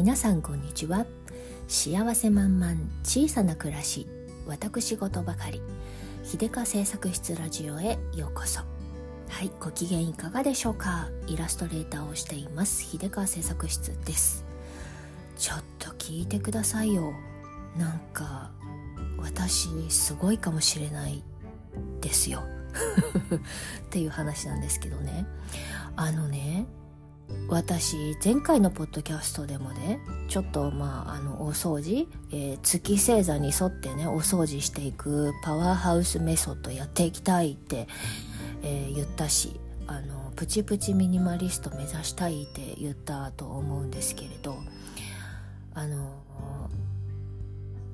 皆さんこんにちは。幸せ満々小さな暮らし私事ばかり秀香製作室ラジオへようこそ。はいご機嫌いかがでしょうか？イラストレーターをしています秀川製作室です。ちょっと聞いてくださいよ。なんか私にすごいかもしれないですよ。っていう話なんですけどね。あのね私前回のポッドキャストでもねちょっとまああのお掃除、えー、月星座に沿ってねお掃除していくパワーハウスメソッドやっていきたいって、えー、言ったしあのプチプチミニマリスト目指したいって言ったと思うんですけれどあの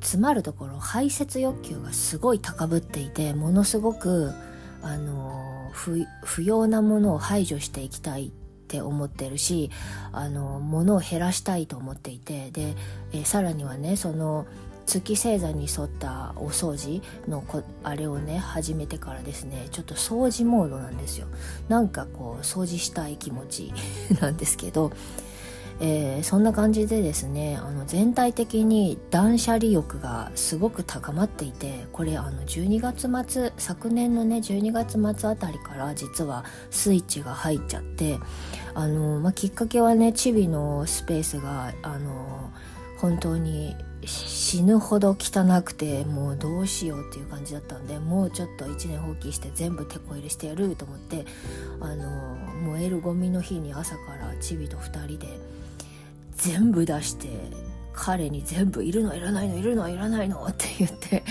詰まるところ排泄欲求がすごい高ぶっていてものすごくあの不要なものを排除していきたいって思ってるしあの物を減らしたいと思っていてで、えさらにはねその月星座に沿ったお掃除のこあれをね始めてからですねちょっと掃除モードなんですよ。なんかこう掃除したい気持ち なんですけどえー、そんな感じでですねあの全体的に断捨離欲がすごく高まっていてこれあの12月末昨年のね12月末あたりから実はスイッチが入っちゃってあの、まあ、きっかけはねチビのスペースがあの本当に死ぬほど汚くてもうどうしようっていう感じだったんでもうちょっと一年放棄して全部テこ入れしてやると思ってあの燃えるゴミの日に朝からチビと2人で全部出して彼に全部いるのいらないのいるのいらないのって言って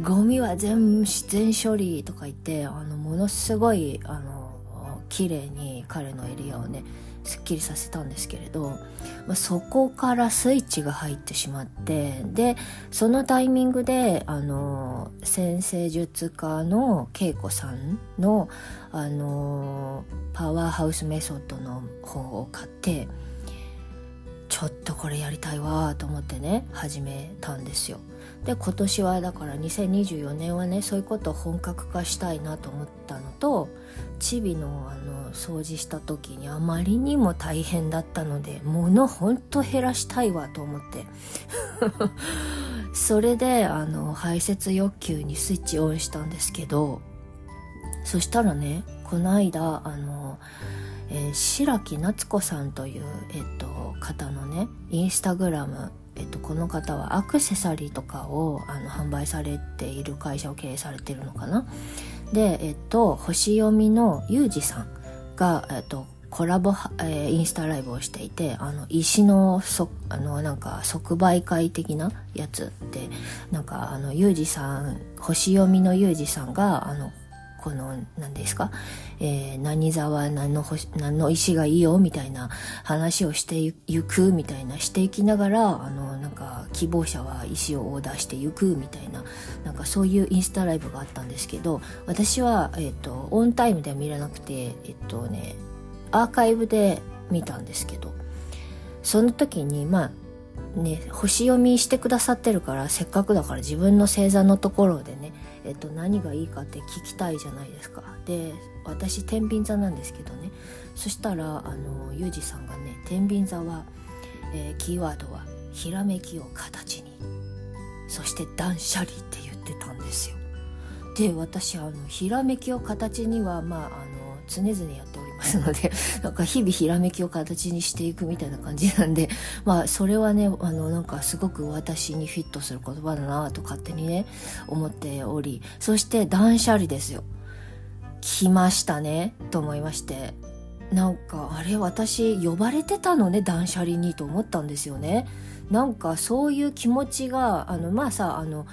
ゴミは全全処理とか言ってあのものすごいあの綺麗に彼のエリアをねすっきりさせたんですけれど、まあ、そこからスイッチが入ってしまってでそのタイミングであの先生術家の恵子さんのあのパワーハウスメソッドの本を買ってちょっとこれやりたいわと思ってね始めたんですよ。で今年はだから2024年はねそういうことを本格化したいなと思ったのとチビのあの掃除した時にあまりにも大変だったので物ほんと減らしたいわと思って。それであの排泄欲求にスイッチオンしたんですけどそしたらねこの間あのえー、白木夏子さんという、えっと、方のねインスタグラム、えっと、この方はアクセサリーとかをあの販売されている会社を経営されてるのかな？で、えっと、星読みのユージさんが、えっと、コラボ、えー、インスタライブをしていてあの石のそあのなんか即売会的なやつでなんかあのユージさん星読みのユージさんがあのこの何ですか、えー、何座は何の星何の石がいいよみたいな話をしていくみたいなしていきながらあのなんか希望者は石をオーダーしていくみたいななんかそういうインスタライブがあったんですけど私は、えーと、オンタイムでは見れなくてえっ、ー、とねアーカイブで見たんですけどその時にまあね星読みしてくださってるからせっかくだから自分の星座のところでねえっと、何がいいかって聞きたいじゃないですか。で私天秤座なんですけどね。そしたらあのユージさんがね天秤座は、えー、キーワードはひらめきを形に。そして断捨離って言ってたんですよ。で私あのひらめきを形にはまああの常々やっておりますので なんか日々ひらめきを形にしていくみたいな感じなんで まあそれはねあのなんかすごく私にフィットする言葉だなと勝手にね思っておりそして断捨離ですよ。来ましたねと思いまして。なんかあれ私呼ばれてたのね断捨離にと思ったんですよね。なんかそういう気持ちがあのまあさあの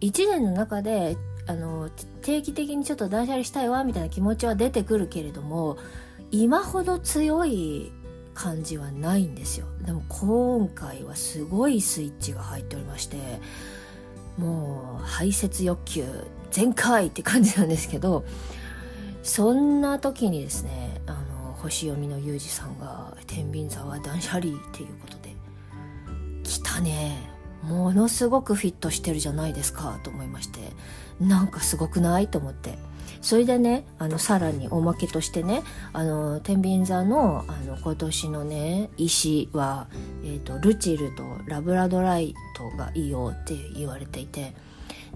1年の中であの定期的にちょっと断捨離したいわみたいな気持ちは出てくるけれども今ほど強い感じはないんですよ。でも今回はすごいスイッチが入っておりましてもう排泄欲求全開って感じなんですけどそんな時にですねあの星読みのユージさんが「天秤座は断捨離」っていうことでものすごくフィットしてるじゃないですかと思いましてなんかすごくないと思って。それでねあのさらにおまけとしてねあの天秤座のあの今年のね石は、えーと、ルチルとラブラドライトがいいよって言われていて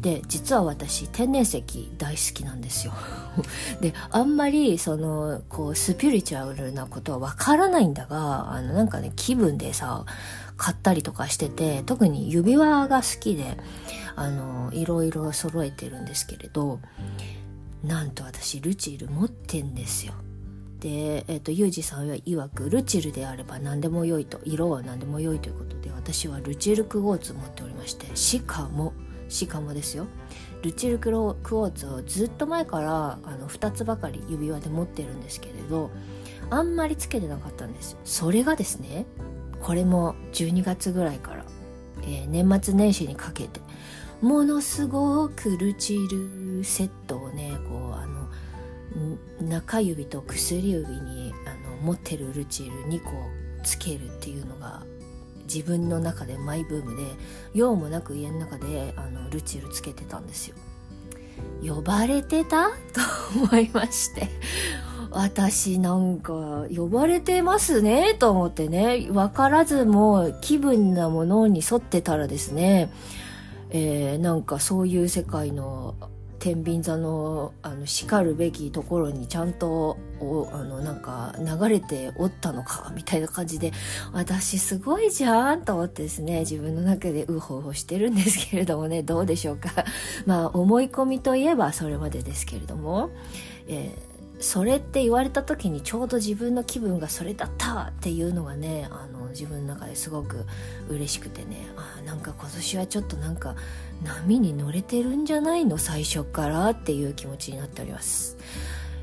で実は私天然石大好きなんですよ。であんまりそのこうスピリチュアルなことはわからないんだがあのなんかね気分でさ買ったりとかしてて特に指輪が好きであのいろいろ揃えてるんですけれどなんと私ルチール持ってんですよ。で、えーと、ユージさんは曰くルチルであれば何でも良いと色は何でも良いということで私はルチルクォーツ持っておりましてしかもしかもですよ。ルチルクロクォーツをずっと前からあの2つばかり指輪で持ってるんですけれどあんまりつけてなかったんです。それがですねこれも12月ぐらいから、えー、年末年始にかけてものすごくルチルセットをねこうあの中指と薬指にあの持ってるルチル2個つけるっていうのが自分の中でマイブームで用もなく家の中であのルチルつけてたんですよ。呼ばれてた？と思いまして。私なんか呼ばれてますね？と思ってね。分からずも気分なものに沿ってたらですね。えー、なんかそういう世界の天秤座のあの叱るべきところにちゃんとおあのなんか流れておったのかみたいな感じで私すごいじゃんと思ってですね自分の中でウホウホしてるんですけれどもねどうでしょうか。まあ思い込みといえばそれまでですけれども、えーそれって言われた時にちょうど自分の気分がそれだったっていうのがねあの自分の中ですごく嬉しくてねあなんか今年はちょっとなんか波に乗れてるんじゃないの最初からっていう気持ちになっております。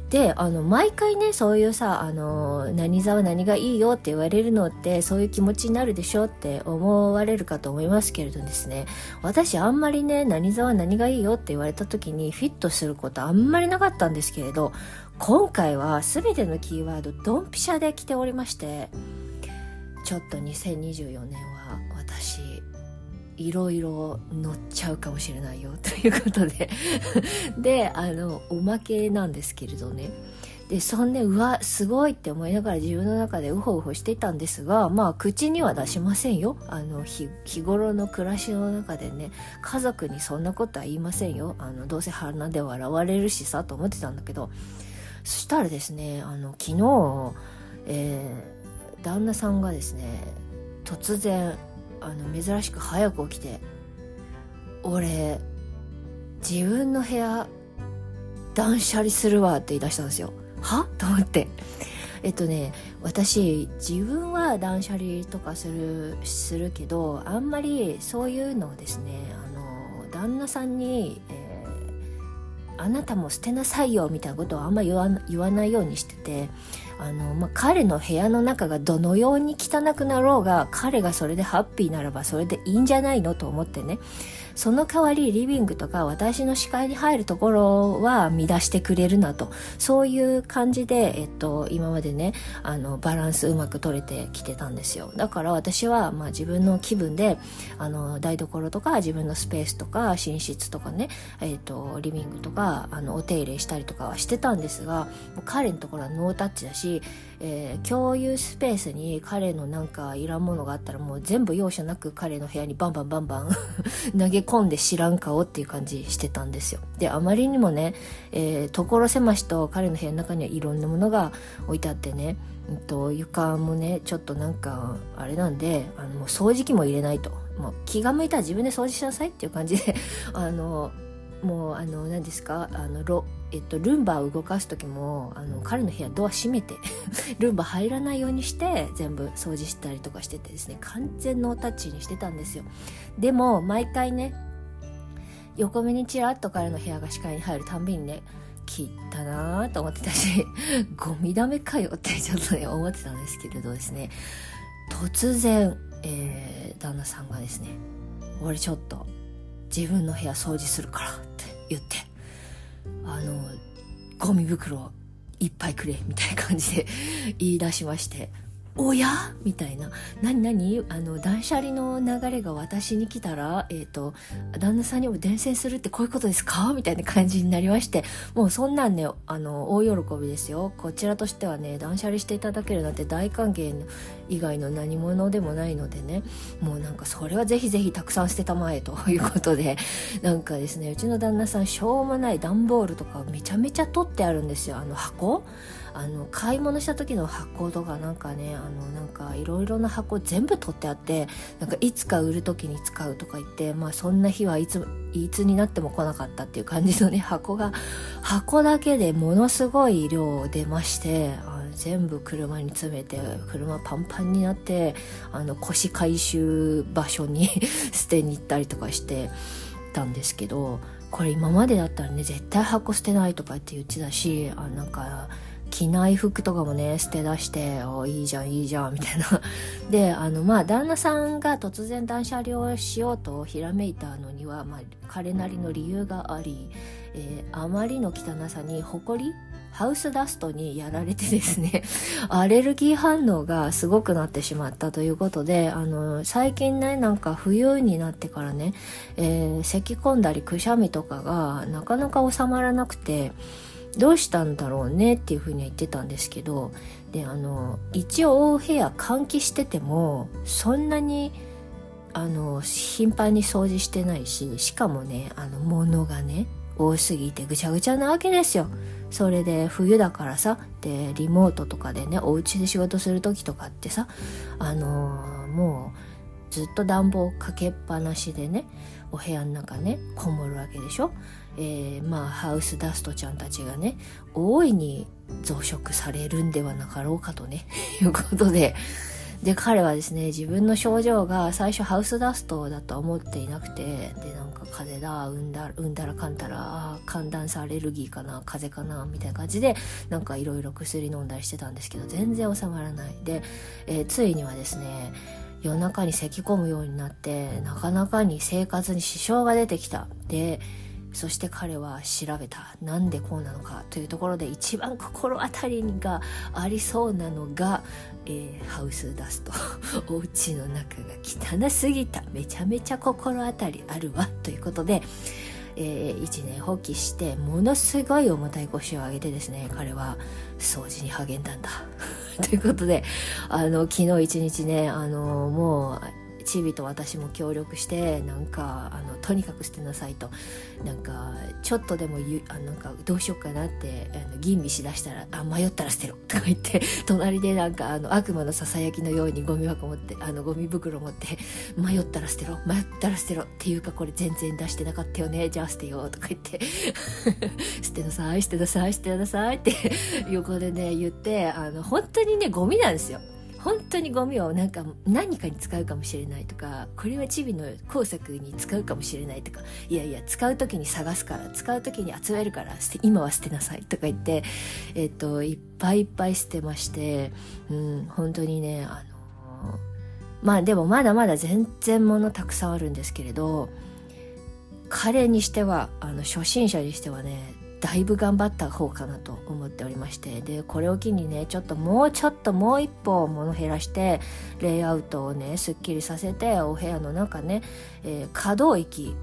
であの毎回ねそういうさあの何座は何がいいよって言われるのってそういう気持ちになるでしょって思われるかと思いますけれどですね。私あんまりね何座は何がいいよって言われた時にフィットすることあんまりなかったんですけれど今回は全てのキーワードドンピシャで来ておりましてちょっと2024年は私いろいろ乗っちゃうかもしれないよということで。であのおまけなんですけれどね。でそんでうわすごいって思いながら自分の中でウホウホしていたんですがまあ口には出しませんよ。あの日頃の暮らしの中でね家族にそんなことは言いませんよ。あのどうせ鼻で笑われるしさと思ってたんだけど。そしたらですねあの昨日、えー、旦那さんがですね突然あの珍しく早く起きて「俺自分の部屋断捨離するわ」って言い出したんですよ。は？と思って。えっとね私自分は断捨離とかするするけどあんまりそういうのをですねあの旦那さんに、あなたも捨てなさいよみたいなことをあんま言わ言わないようにしてて。あの、まあ、彼の部屋の中がどのように汚くなろうが彼がそれでハッピーならばそれでいいんじゃないのと思ってね。その代わりリビングとか私の視界に入るところは乱してくれるなと。そういう感じで、えっと、今までねあのバランスうまく取れてきてたんですよ。だから私は、まあ、自分の気分であの台所とか自分のスペースとか寝室とかね、えっと、リビングとかあのお手入れしたりとかはしてたんですが彼のところはノータッチだししえー、共有スペースに彼のなんかいらんものがあったらもう全部容赦なく彼の部屋にバンバンバンバン 投げ込んで知らん顔っていう感じしてたんですよ。であまりにもね、えー、所狭しと彼の部屋の中にはいろんなものが置いてあってね、うんと、床もねちょっとなんかあれなんであの掃除機も入れないと。もう気が向いたら自分で掃除しなさいっていう感じであのもうあの何ですかあのロ、えっと、ルンバを動かす時もあの彼の部屋ドア閉めて ルンバ入らないようにして全部掃除したりとかしててですね完全ノータッチにしてたんですよ。でも毎回ね横目にちらっと彼の部屋が視界に入るたんびにね切ったなーと思ってたし ゴミダメかよってちょっとね思ってたんですけれどですね。突然、えー、旦那さんがですね俺ちょっと自分の部屋掃除するからって言ってあのゴミ袋いっぱいくれみたいな感じで言い出しまして。おや？みたいな。何何？あの、断捨離の流れが私に来たら、えっ、ー、と、旦那さんにも伝染するってこういうことですか？みたいな感じになりまして、もうそんなんね、あの、大喜びですよ。こちらとしてはね、断捨離していただけるなんて大歓迎以外の何者でもないのでね、もうなんかそれはぜひぜひたくさん捨てたまえということで、なんかですね、うちの旦那さんしょうもない段ボールとかめちゃめちゃ取ってあるんですよ。あの箱。あの買い物した時の箱とかなんかねあのなんかいろいろな箱全部取ってあってなんかいつか売る時に使うとか言ってまあそんな日はいついつになっても来なかったっていう感じのね 箱が箱だけでものすごい量出まして全部車に詰めて車パンパンになってあの腰回収場所に 捨てに行ったりとかしてたんですけどこれ今までだったらね絶対箱捨てないとかって言ってたしあなんか着ない服とかもね捨て出して「おいいじゃんいいじゃん」みたいな。であのまあ旦那さんが突然断捨離をしようとひらめいたのには、まあ、彼なりの理由があり、えー、あまりの汚さに埃ハウスダストにやられて ですねアレルギー反応がすごくなってしまったということであの最近ねなんか冬になってからね、えー、咳込んだりくしゃみとかがなかなか収まらなくてどうしたんだろうねっていうふうには言ってたんですけどであの一応お部屋換気しててもそんなにあの頻繁に掃除してないししかもねあの物がね多すぎてぐちゃぐちゃなわけですよ。それで冬だからさでリモートとかでねお家で仕事する時とかってさあの、もうずっと暖房かけっぱなしでねお部屋の中ねこもるわけでしょ？えー、まあハウスダストちゃんたちがね大いに増殖されるんではなかろうかとね いうことで。で彼はですね自分の症状が最初ハウスダストだとは思っていなくてでなんか風邪だうんだうんだらかんたら寒暖差アレルギーかな風邪かなみたいな感じでなんかいろいろ薬飲んだりしてたんですけど全然収まらない。で、えー、ついにはですね夜中に咳き込むようになってなかなかに生活に支障が出てきた。でそして彼は調べた。なんでこうなのかというところで一番心当たりがありそうなのが、えー、ハウスダスト。お家の中が汚すぎた。めちゃめちゃ心当たりあるわ。ということで、えー、一年放棄してものすごい重たい腰を上げてですね彼は掃除に励んだんだ。ということであの昨日一日ねあのもうチビと私も協力してなんかあのとにかく捨てなさいと。なんかちょっとでもゆあなんかどうしようかなってあの吟味しだしたら「あ迷ったら捨てろ」とか言って 隣でなんかあの悪魔のささやきのようにゴミ箱持ってあのゴミ袋持って「迷ったら捨てろ迷ったら捨てろ」っていうかこれ全然出してなかったよねじゃあ捨てようとか言って。捨てなさい捨てなさい捨てなさいって横でね言ってあの本当にねゴミなんですよ。本当にゴミをなんか何かに使うかもしれないとかこれはチビの工作に使うかもしれないとかいやいや使う時に探すから使う時に集めるから今は捨てなさいとか言ってえっといっぱいいっぱい捨てましてうん本当にねあのまあでもまだまだ全然物たくさんあるんですけれど彼にしてはあの初心者にしてはねだいぶ頑張った方かなと思っておりましてでこれを機にねちょっともうちょっともう一歩物減らしてレイアウトをねすっきりさせてお部屋の中ね、えー、可動域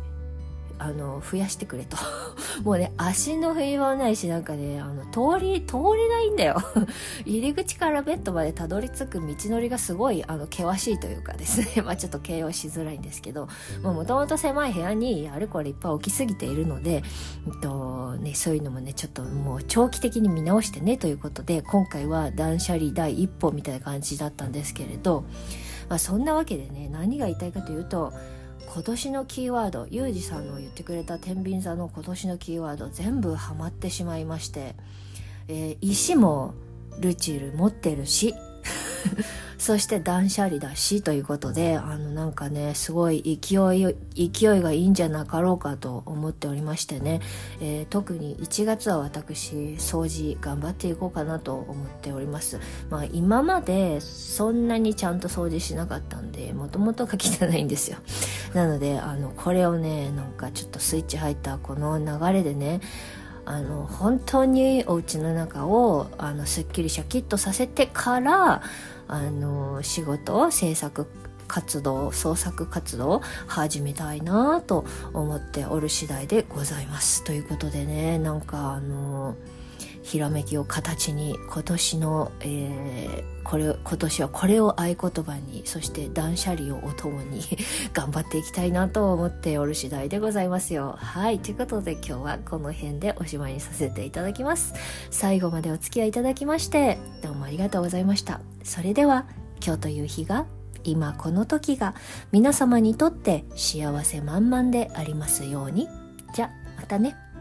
あの増やしてくれと。もうね足の踏み場ないしなんかねあの通り通りないんだよ。入り口からベッドまでたどり着く道のりがすごいあの険しいというかですね。まあちょっと形容しづらいんですけど。もともと狭い部屋にあれこれいっぱい置きすぎているので、えっとね、そういうのもねちょっともう長期的に見直してねということで今回は断捨離第一歩みたいな感じだったんですけれど、まあ、そんなわけでね何が言いたいかというと今年のキーワードユージさんの言ってくれた天秤座の今年のキーワード全部ハマってしまいまして、えー、石もルチル持ってるし。そして断捨離だしということであのなんかねすごい勢い勢いがいいんじゃなかろうかと思っておりましてね、えー、特に1月は私掃除頑張っていこうかなと思っております。まあ今までそんなにちゃんと掃除しなかったんでもともとが汚いんですよ。なのであのこれをねなんかちょっとスイッチ入ったこの流れでねあの本当にお家の中をあのすっきりシャキッとさせてからあの仕事制作活動創作活動を始めたいなと思っておる次第でございます。ということでねなんかあのひらめきを形に今年の、えー、これ今年はこれを合言葉にそして断捨離をお供に 頑張っていきたいなと思っておる次第でございますよ。はいということで今日はこの辺でおしまいにさせていただきます。最後までお付き合いいただきましてどうもありがとうございました。それでは今日という日が今この時が皆様にとって幸せ満々でありますように。じゃまたね。